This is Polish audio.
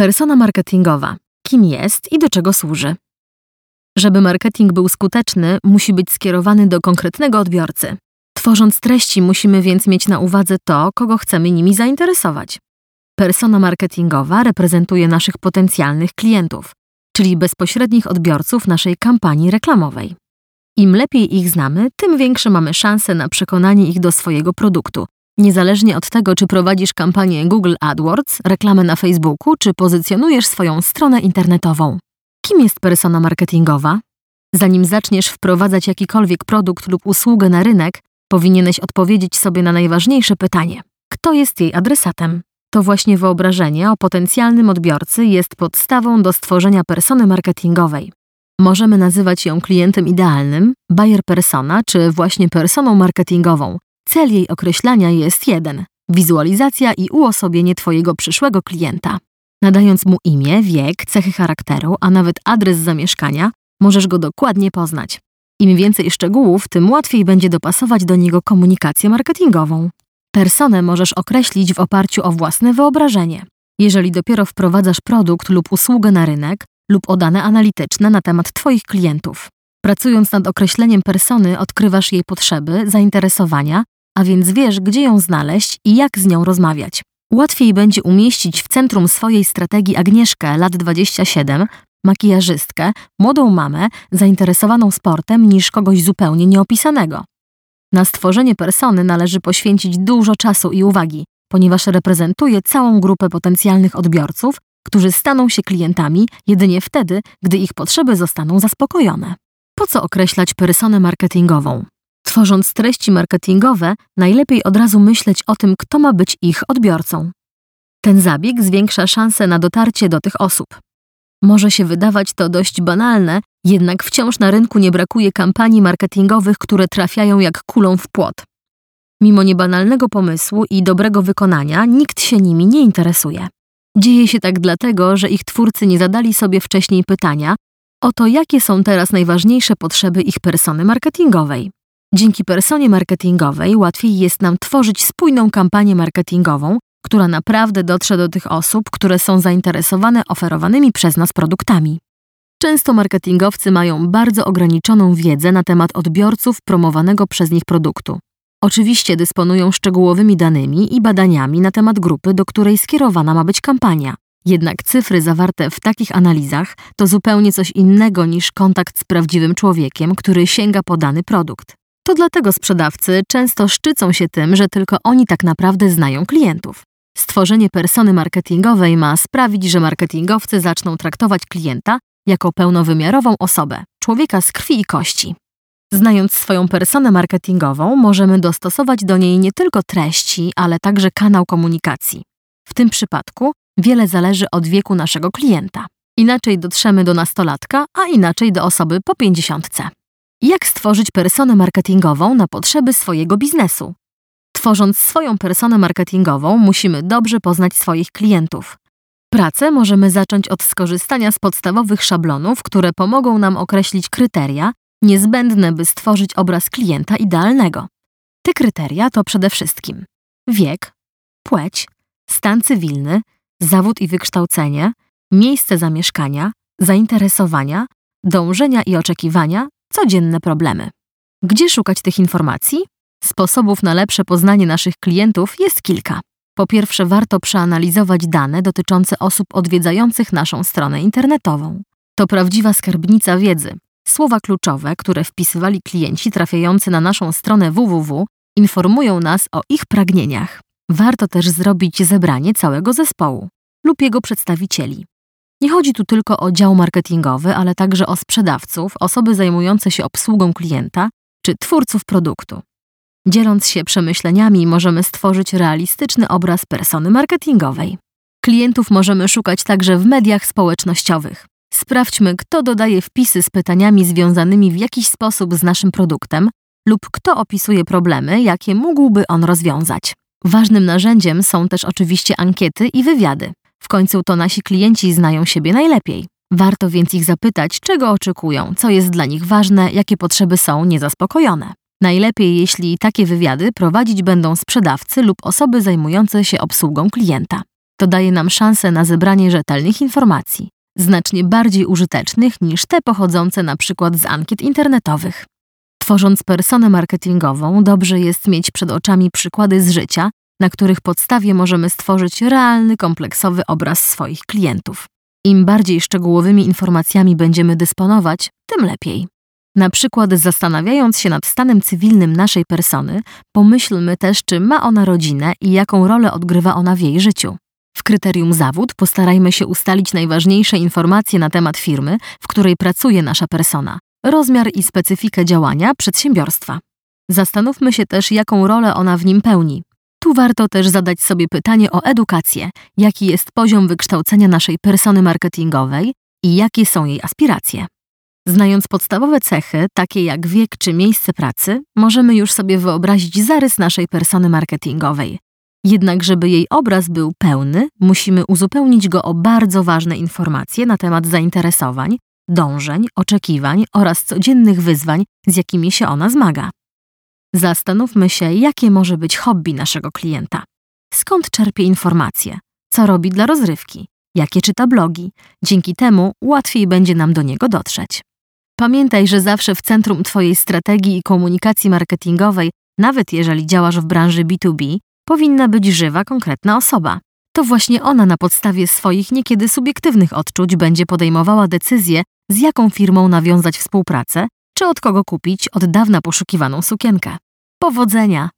Persona marketingowa. Kim jest i do czego służy? Żeby marketing był skuteczny, musi być skierowany do konkretnego odbiorcy. Tworząc treści, musimy więc mieć na uwadze to, kogo chcemy nimi zainteresować. Persona marketingowa reprezentuje naszych potencjalnych klientów, czyli bezpośrednich odbiorców naszej kampanii reklamowej. Im lepiej ich znamy, tym większe mamy szanse na przekonanie ich do swojego produktu, niezależnie od tego, czy prowadzisz kampanię Google AdWords, reklamę na Facebooku, czy pozycjonujesz swoją stronę internetową. Kim jest persona marketingowa? Zanim zaczniesz wprowadzać jakikolwiek produkt lub usługę na rynek, powinieneś odpowiedzieć sobie na najważniejsze pytanie: kto jest jej adresatem? To właśnie wyobrażenie o potencjalnym odbiorcy jest podstawą do stworzenia persony marketingowej. Możemy nazywać ją klientem idealnym, buyer persona czy właśnie personą marketingową. Cel jej określania jest jeden: wizualizacja i uosobienie Twojego przyszłego klienta. Nadając mu imię, wiek, cechy charakteru, a nawet adres zamieszkania, możesz go dokładnie poznać. Im więcej szczegółów, tym łatwiej będzie dopasować do niego komunikację marketingową. Personę możesz określić w oparciu o własne wyobrażenie. Jeżeli dopiero wprowadzasz produkt lub usługę na rynek lub o dane analityczne na temat Twoich klientów. Pracując nad określeniem persony, odkrywasz jej potrzeby, zainteresowania, a więc wiesz, gdzie ją znaleźć i jak z nią rozmawiać. Łatwiej będzie umieścić w centrum swojej strategii Agnieszkę, lat 27, makijażystkę, młodą mamę, zainteresowaną sportem, niż kogoś zupełnie nieopisanego. Na stworzenie persony należy poświęcić dużo czasu i uwagi, ponieważ reprezentuje całą grupę potencjalnych odbiorców, którzy staną się klientami jedynie wtedy, gdy ich potrzeby zostaną zaspokojone. Po co określać personę marketingową? Tworząc treści marketingowe, najlepiej od razu myśleć o tym, kto ma być ich odbiorcą. Ten zabieg zwiększa szanse na dotarcie do tych osób. Może się wydawać to dość banalne, jednak wciąż na rynku nie brakuje kampanii marketingowych, które trafiają jak kulą w płot. Mimo niebanalnego pomysłu i dobrego wykonania, nikt się nimi nie interesuje. Dzieje się tak dlatego, że ich twórcy nie zadali sobie wcześniej pytania o to, jakie są teraz najważniejsze potrzeby ich persony marketingowej. Dzięki personie marketingowej łatwiej jest nam tworzyć spójną kampanię marketingową, która naprawdę dotrze do tych osób, które są zainteresowane oferowanymi przez nas produktami. Często marketingowcy mają bardzo ograniczoną wiedzę na temat odbiorców promowanego przez nich produktu. Oczywiście dysponują szczegółowymi danymi i badaniami na temat grupy, do której skierowana ma być kampania. Jednak cyfry zawarte w takich analizach to zupełnie coś innego niż kontakt z prawdziwym człowiekiem, który sięga po dany produkt. To dlatego sprzedawcy często szczycą się tym, że tylko oni tak naprawdę znają klientów. Stworzenie persony marketingowej ma sprawić, że marketingowcy zaczną traktować klienta jako pełnowymiarową osobę, człowieka z krwi i kości. Znając swoją personę marketingową, możemy dostosować do niej nie tylko treści, ale także kanał komunikacji. W tym przypadku wiele zależy od wieku naszego klienta. Inaczej dotrzemy do nastolatka, a inaczej do osoby po pięćdziesiątce. Jak stworzyć personę marketingową na potrzeby swojego biznesu? Tworząc swoją personę marketingową, musimy dobrze poznać swoich klientów. Pracę możemy zacząć od skorzystania z podstawowych szablonów, które pomogą nam określić kryteria niezbędne, by stworzyć obraz klienta idealnego. Te kryteria to przede wszystkim wiek, płeć, stan cywilny, zawód i wykształcenie, miejsce zamieszkania, zainteresowania, dążenia i oczekiwania, codzienne problemy. Gdzie szukać tych informacji? Sposobów na lepsze poznanie naszych klientów jest kilka. Po pierwsze, warto przeanalizować dane dotyczące osób odwiedzających naszą stronę internetową. To prawdziwa skarbnica wiedzy. Słowa kluczowe, które wpisywali klienci trafiający na naszą stronę www, informują nas o ich pragnieniach. Warto też zrobić zebranie całego zespołu lub jego przedstawicieli. Nie chodzi tu tylko o dział marketingowy, ale także o sprzedawców, osoby zajmujące się obsługą klienta czy twórców produktu. Dzieląc się przemyśleniami, możemy stworzyć realistyczny obraz persony marketingowej. Klientów możemy szukać także w mediach społecznościowych. Sprawdźmy, kto dodaje wpisy z pytaniami związanymi w jakiś sposób z naszym produktem lub kto opisuje problemy, jakie mógłby on rozwiązać. Ważnym narzędziem są też oczywiście ankiety i wywiady. W końcu to nasi klienci znają siebie najlepiej. Warto więc ich zapytać, czego oczekują, co jest dla nich ważne, jakie potrzeby są niezaspokojone. Najlepiej, jeśli takie wywiady prowadzić będą sprzedawcy lub osoby zajmujące się obsługą klienta. To daje nam szansę na zebranie rzetelnych informacji, znacznie bardziej użytecznych niż te pochodzące na przykład z ankiet internetowych. Tworząc personę marketingową, dobrze jest mieć przed oczami przykłady z życia, na których podstawie możemy stworzyć realny, kompleksowy obraz swoich klientów. Im bardziej szczegółowymi informacjami będziemy dysponować, tym lepiej. Na przykład zastanawiając się nad stanem cywilnym naszej persony, pomyślmy też, czy ma ona rodzinę i jaką rolę odgrywa ona w jej życiu. W kryterium zawód postarajmy się ustalić najważniejsze informacje na temat firmy, w której pracuje nasza persona, rozmiar i specyfikę działania przedsiębiorstwa. Zastanówmy się też, jaką rolę ona w nim pełni. Tu warto też zadać sobie pytanie o edukację, jaki jest poziom wykształcenia naszej persony marketingowej i jakie są jej aspiracje. Znając podstawowe cechy, takie jak wiek czy miejsce pracy, możemy już sobie wyobrazić zarys naszej persony marketingowej. Jednak, żeby jej obraz był pełny, musimy uzupełnić go o bardzo ważne informacje na temat zainteresowań, dążeń, oczekiwań oraz codziennych wyzwań, z jakimi się ona zmaga. Zastanówmy się, jakie może być hobby naszego klienta. Skąd czerpie informacje? Co robi dla rozrywki? Jakie czyta blogi? Dzięki temu łatwiej będzie nam do niego dotrzeć. Pamiętaj, że zawsze w centrum Twojej strategii i komunikacji marketingowej, nawet jeżeli działasz w branży B2B, powinna być żywa, konkretna osoba. To właśnie ona na podstawie swoich niekiedy subiektywnych odczuć będzie podejmowała decyzję, z jaką firmą nawiązać współpracę, czy od kogo kupić od dawna poszukiwaną sukienkę. Powodzenia!